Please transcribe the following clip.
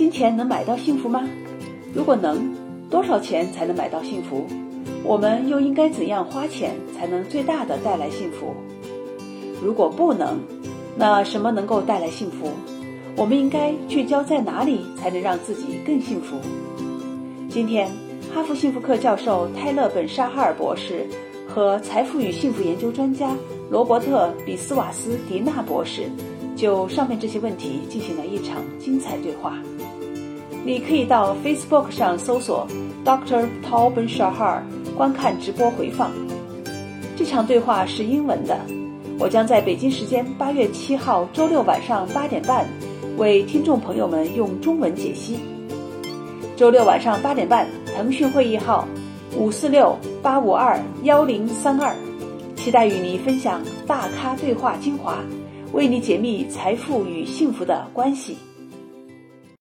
金钱能买到幸福吗？如果能，多少钱才能买到幸福？我们又应该怎样花钱才能最大的带来幸福？如果不能，那什么能够带来幸福？我们应该聚焦在哪里才能让自己更幸福？今天，哈佛幸福课教授泰勒·本沙哈尔博士和财富与幸福研究专家罗伯特·比斯瓦斯迪纳博士就上面这些问题进行了一场精彩对话。你可以到 Facebook 上搜索 Dr. Tal Ben Shahar 观看直播回放。这场对话是英文的，我将在北京时间八月七号周六晚上八点半为听众朋友们用中文解析。周六晚上八点半，腾讯会议号五四六八五二幺零三二，期待与你分享大咖对话精华，为你解密财富与幸福的关系。